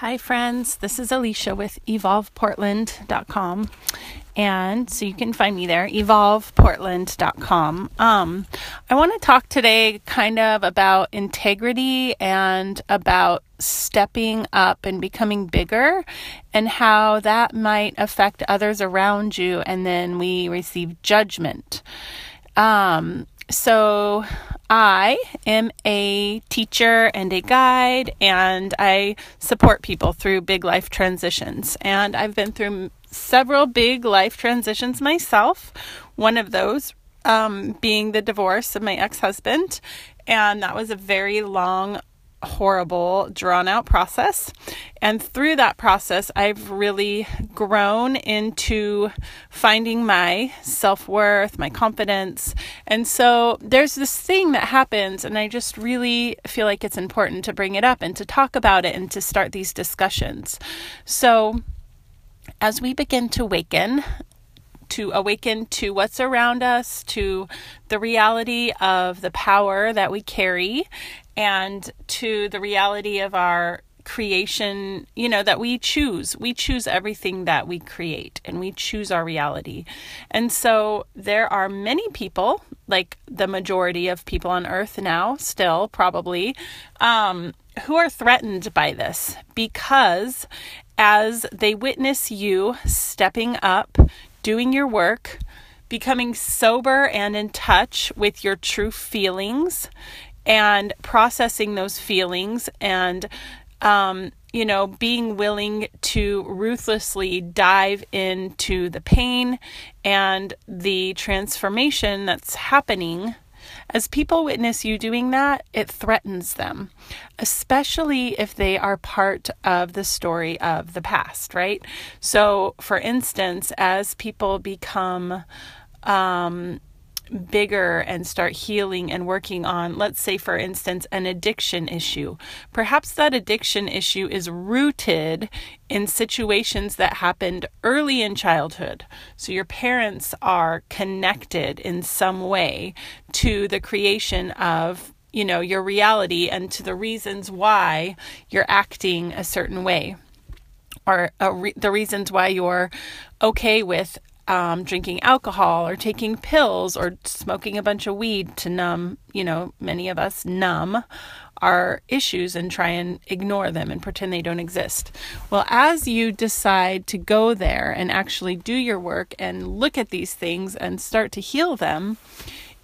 Hi, friends. This is Alicia with evolveportland.com. And so you can find me there, evolveportland.com. Um, I want to talk today kind of about integrity and about stepping up and becoming bigger and how that might affect others around you. And then we receive judgment. Um, so I am a teacher and a guide, and I support people through big life transitions. And I've been through several big life transitions myself. One of those um, being the divorce of my ex husband. And that was a very long, horrible, drawn out process. And through that process, I've really grown into finding my self worth, my confidence. And so there's this thing that happens, and I just really feel like it's important to bring it up and to talk about it and to start these discussions. So, as we begin to awaken, to awaken to what's around us, to the reality of the power that we carry, and to the reality of our creation, you know, that we choose. We choose everything that we create and we choose our reality. And so there are many people, like the majority of people on earth now, still probably, um, who are threatened by this because as they witness you stepping up, doing your work, becoming sober and in touch with your true feelings and processing those feelings and um, you know, being willing to ruthlessly dive into the pain and the transformation that's happening. As people witness you doing that, it threatens them, especially if they are part of the story of the past, right? So, for instance, as people become um, bigger and start healing and working on, let's say, for instance, an addiction issue. Perhaps that addiction issue is rooted in situations that happened early in childhood. So your parents are connected in some way to the creation of you know your reality and to the reasons why you're acting a certain way or uh, re- the reasons why you're okay with um, drinking alcohol or taking pills or smoking a bunch of weed to numb, you know, many of us numb our issues and try and ignore them and pretend they don't exist. Well, as you decide to go there and actually do your work and look at these things and start to heal them,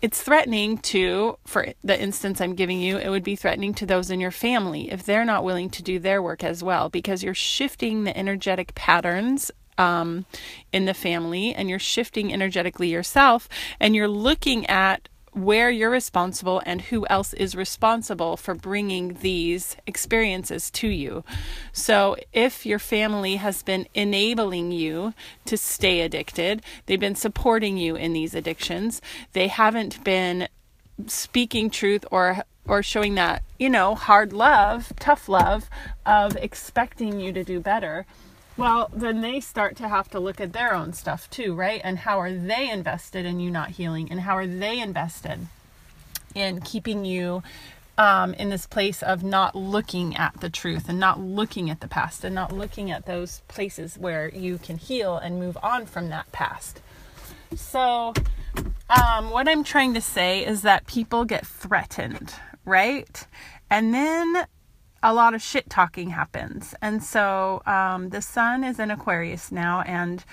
it's threatening to, for the instance I'm giving you, it would be threatening to those in your family if they're not willing to do their work as well, because you're shifting the energetic patterns um, in the family and you're shifting energetically yourself and you're looking at where you're responsible and who else is responsible for bringing these experiences to you. So, if your family has been enabling you to stay addicted, they've been supporting you in these addictions, they haven't been speaking truth or or showing that, you know, hard love, tough love of expecting you to do better well, then they start to have to look at their own stuff too, right? And how are they invested in you not healing? And how are they invested in keeping you um, in this place of not looking at the truth and not looking at the past and not looking at those places where you can heal and move on from that past? So, um, what I'm trying to say is that people get threatened, right? And then a lot of shit talking happens. And so um, the sun is in Aquarius now, and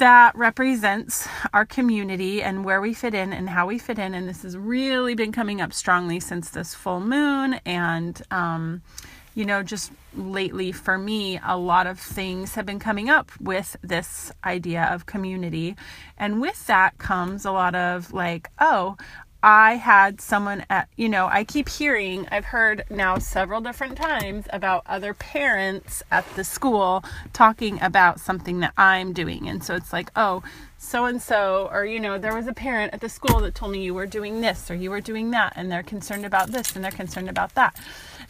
that represents our community and where we fit in and how we fit in. And this has really been coming up strongly since this full moon. And, um, you know, just lately for me, a lot of things have been coming up with this idea of community. And with that comes a lot of like, oh, I had someone at, you know, I keep hearing, I've heard now several different times about other parents at the school talking about something that I'm doing. And so it's like, oh, so and so, or, you know, there was a parent at the school that told me you were doing this or you were doing that, and they're concerned about this and they're concerned about that.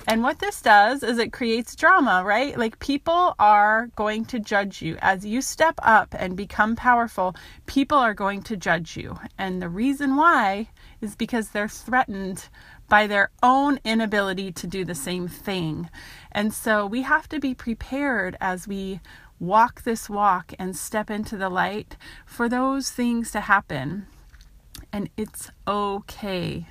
And what this does is it creates drama, right? Like people are going to judge you. As you step up and become powerful, people are going to judge you. And the reason why is because they're threatened by their own inability to do the same thing. And so we have to be prepared as we walk this walk and step into the light for those things to happen. And it's okay.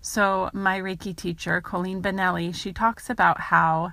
So, my Reiki teacher, Colleen Benelli, she talks about how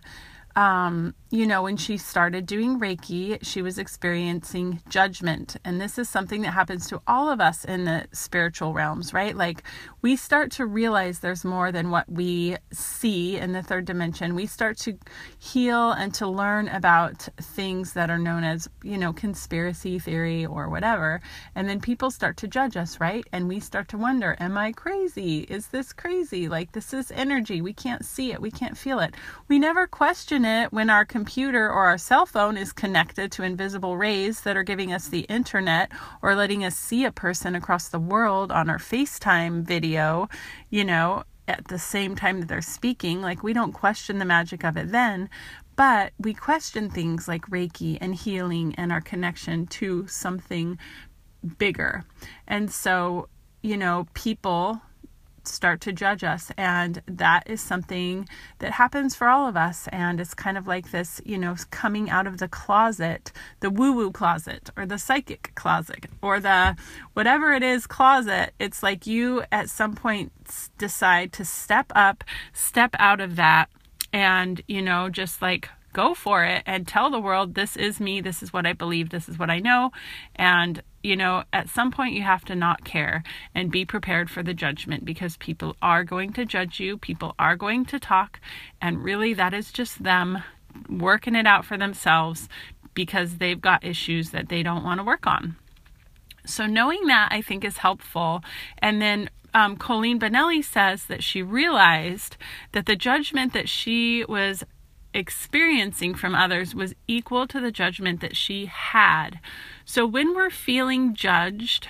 um, you know, when she started doing Reiki, she was experiencing judgment. And this is something that happens to all of us in the spiritual realms, right? Like we start to realize there's more than what we see in the third dimension. We start to heal and to learn about things that are known as, you know, conspiracy theory or whatever. And then people start to judge us, right? And we start to wonder, am I crazy? Is this crazy? Like this is energy. We can't see it. We can't feel it. We never question it when our computer or our cell phone is connected to invisible rays that are giving us the internet or letting us see a person across the world on our FaceTime video, you know, at the same time that they're speaking. Like, we don't question the magic of it then, but we question things like Reiki and healing and our connection to something bigger. And so, you know, people start to judge us. And that is something that happens for all of us. And it's kind of like this you know coming out of the closet the woo woo closet or the psychic closet or the whatever it is closet. It's like you at some point decide to step up step out of that and you know just like go for it and tell the world this is me. This is what i believe. This is what i know. And you know, at some point you have to not care and be prepared for the judgment because people are going to judge you, people are going to talk, and really that is just them working it out for themselves because they've got issues that they don't want to work on. So, knowing that I think is helpful. And then um, Colleen Benelli says that she realized that the judgment that she was experiencing from others was equal to the judgment that she had. So when we're feeling judged,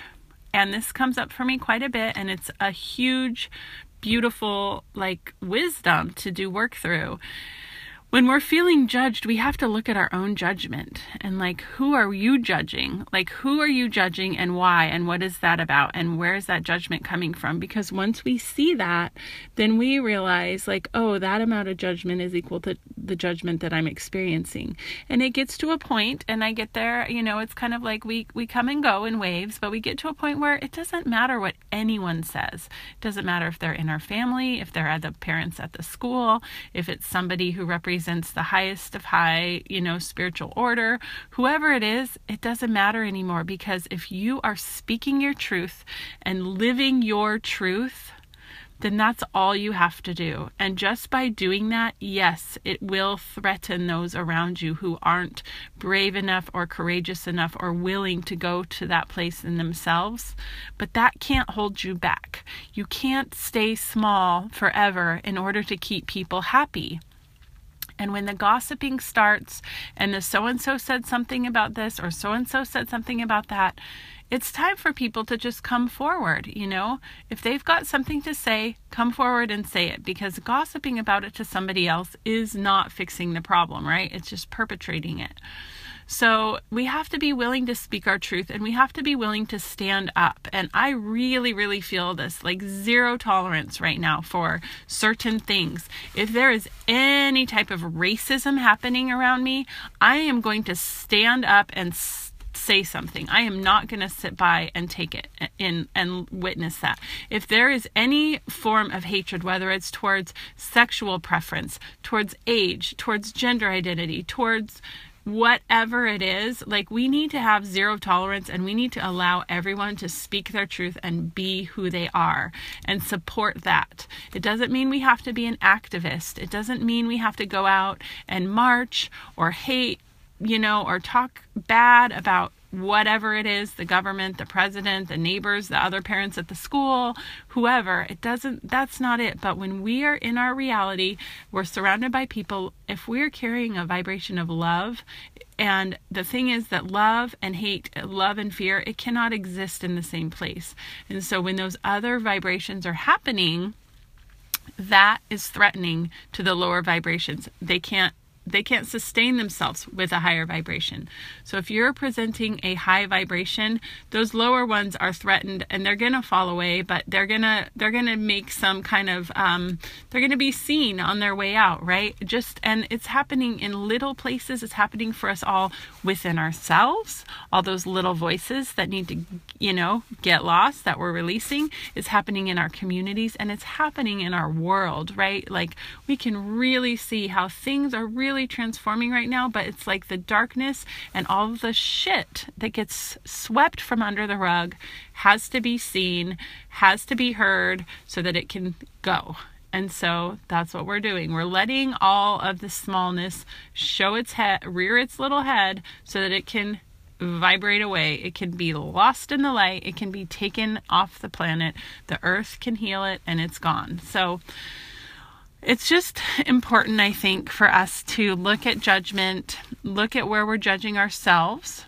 and this comes up for me quite a bit, and it's a huge, beautiful, like wisdom to do work through when we're feeling judged, we have to look at our own judgment and like, who are you judging? Like, who are you judging and why? And what is that about? And where is that judgment coming from? Because once we see that, then we realize, like, oh, that amount of judgment is equal to the judgment that I'm experiencing. And it gets to a point, and I get there, you know, it's kind of like we, we come and go in waves, but we get to a point where it doesn't matter what anyone says. It doesn't matter if they're in our family, if they're the parents at the school, if it's somebody who represents represents the highest of high, you know, spiritual order, whoever it is, it doesn't matter anymore because if you are speaking your truth and living your truth, then that's all you have to do. And just by doing that, yes, it will threaten those around you who aren't brave enough or courageous enough or willing to go to that place in themselves. But that can't hold you back. You can't stay small forever in order to keep people happy. And when the gossiping starts and the so and so said something about this or so and so said something about that, it's time for people to just come forward, you know? If they've got something to say, come forward and say it because gossiping about it to somebody else is not fixing the problem, right? It's just perpetrating it. So we have to be willing to speak our truth and we have to be willing to stand up. And I really, really feel this like zero tolerance right now for certain things. If there is any type of racism happening around me, I am going to stand up and say something. I am not going to sit by and take it in and witness that. If there is any form of hatred, whether it's towards sexual preference, towards age, towards gender identity, towards whatever it is, like we need to have zero tolerance and we need to allow everyone to speak their truth and be who they are and support that. It doesn't mean we have to be an activist. It doesn't mean we have to go out and march or hate, you know, or talk bad about whatever it is the government, the president, the neighbors, the other parents at the school, whoever. It doesn't, that's not it. But when we are in our reality, we're surrounded by people. If we're carrying a vibration of love, and the thing is that love and hate, love and fear, it cannot exist in the same place. And so when those other vibrations are happening, that is threatening to the lower vibrations. They can't they can't sustain themselves with a higher vibration. So if you're presenting a high vibration, those lower ones are threatened and they're going to fall away, but they're going to they're going to make some kind of um, they're going to be seen on their way out, right? Just and it's happening in little places. It's happening for us all within ourselves. All those little voices that need to, you know, get lost that we're releasing is happening in our communities and it's happening in our world, right? Like we can really see how things are really really transforming right now, but it's like the darkness and all the shit that gets swept from under the rug has to be seen, has to be heard so that it can go. And so that's what we're doing. We're letting all of the smallness show its head, rear its little head so that it can vibrate away. It can be lost in the light. It can be taken off the planet. The earth can heal it and it's gone. So it's just important, I think, for us to look at judgment, look at where we're judging ourselves.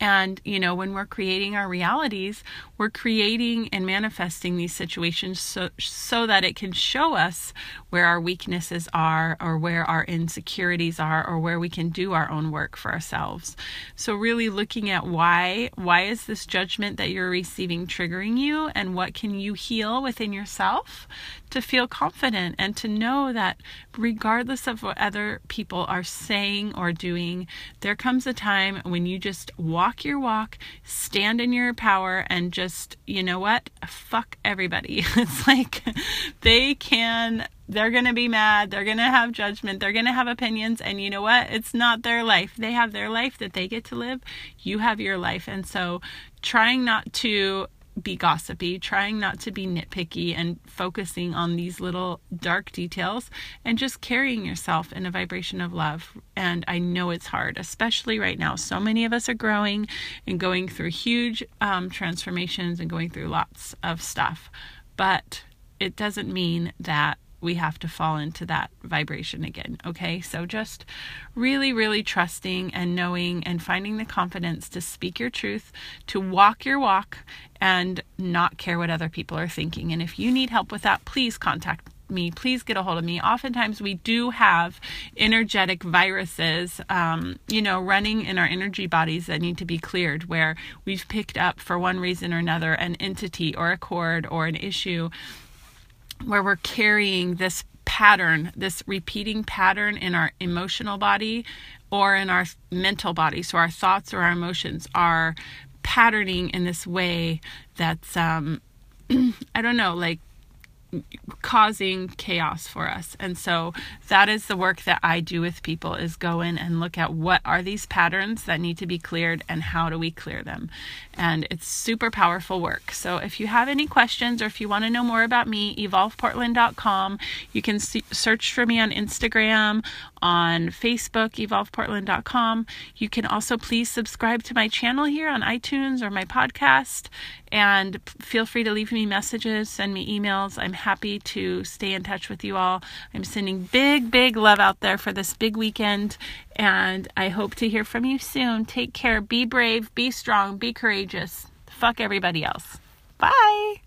And, you know, when we're creating our realities, we're creating and manifesting these situations so, so that it can show us where our weaknesses are or where our insecurities are or where we can do our own work for ourselves. So really looking at why why is this judgment that you're receiving triggering you and what can you heal within yourself to feel confident and to know that regardless of what other people are saying or doing, there comes a time when you just walk your walk, stand in your power and just just, you know what? Fuck everybody. It's like they can, they're going to be mad. They're going to have judgment. They're going to have opinions. And you know what? It's not their life. They have their life that they get to live. You have your life. And so trying not to be gossipy, trying not to be nitpicky, and focusing on these little dark details and just carrying yourself in a vibration of love. And I know it's hard, especially right now. So many of us are growing and going through huge um, transformations and going through lots of stuff. But it doesn't mean that we have to fall into that vibration again. Okay, so just really, really trusting and knowing and finding the confidence to speak your truth, to walk your walk, and not care what other people are thinking. And if you need help with that, please contact me please get a hold of me oftentimes we do have energetic viruses um, you know running in our energy bodies that need to be cleared where we've picked up for one reason or another an entity or a cord or an issue where we're carrying this pattern, this repeating pattern in our emotional body or in our mental body. So our thoughts or our emotions are patterning in this way that's, um, I don't know, like causing chaos for us. And so that is the work that I do with people is go in and look at what are these patterns that need to be cleared and how do we clear them. And it's super powerful work. So if you have any questions or if you want to know more about me, evolveportland.com. You can see, search for me on Instagram, on Facebook, evolveportland.com. You can also please subscribe to my channel here on iTunes or my podcast and feel free to leave me messages, send me emails. I'm happy to stay in touch with you all. I'm sending big, big love out there for this big weekend, and I hope to hear from you soon. Take care, be brave, be strong, be courageous. Fuck everybody else. Bye.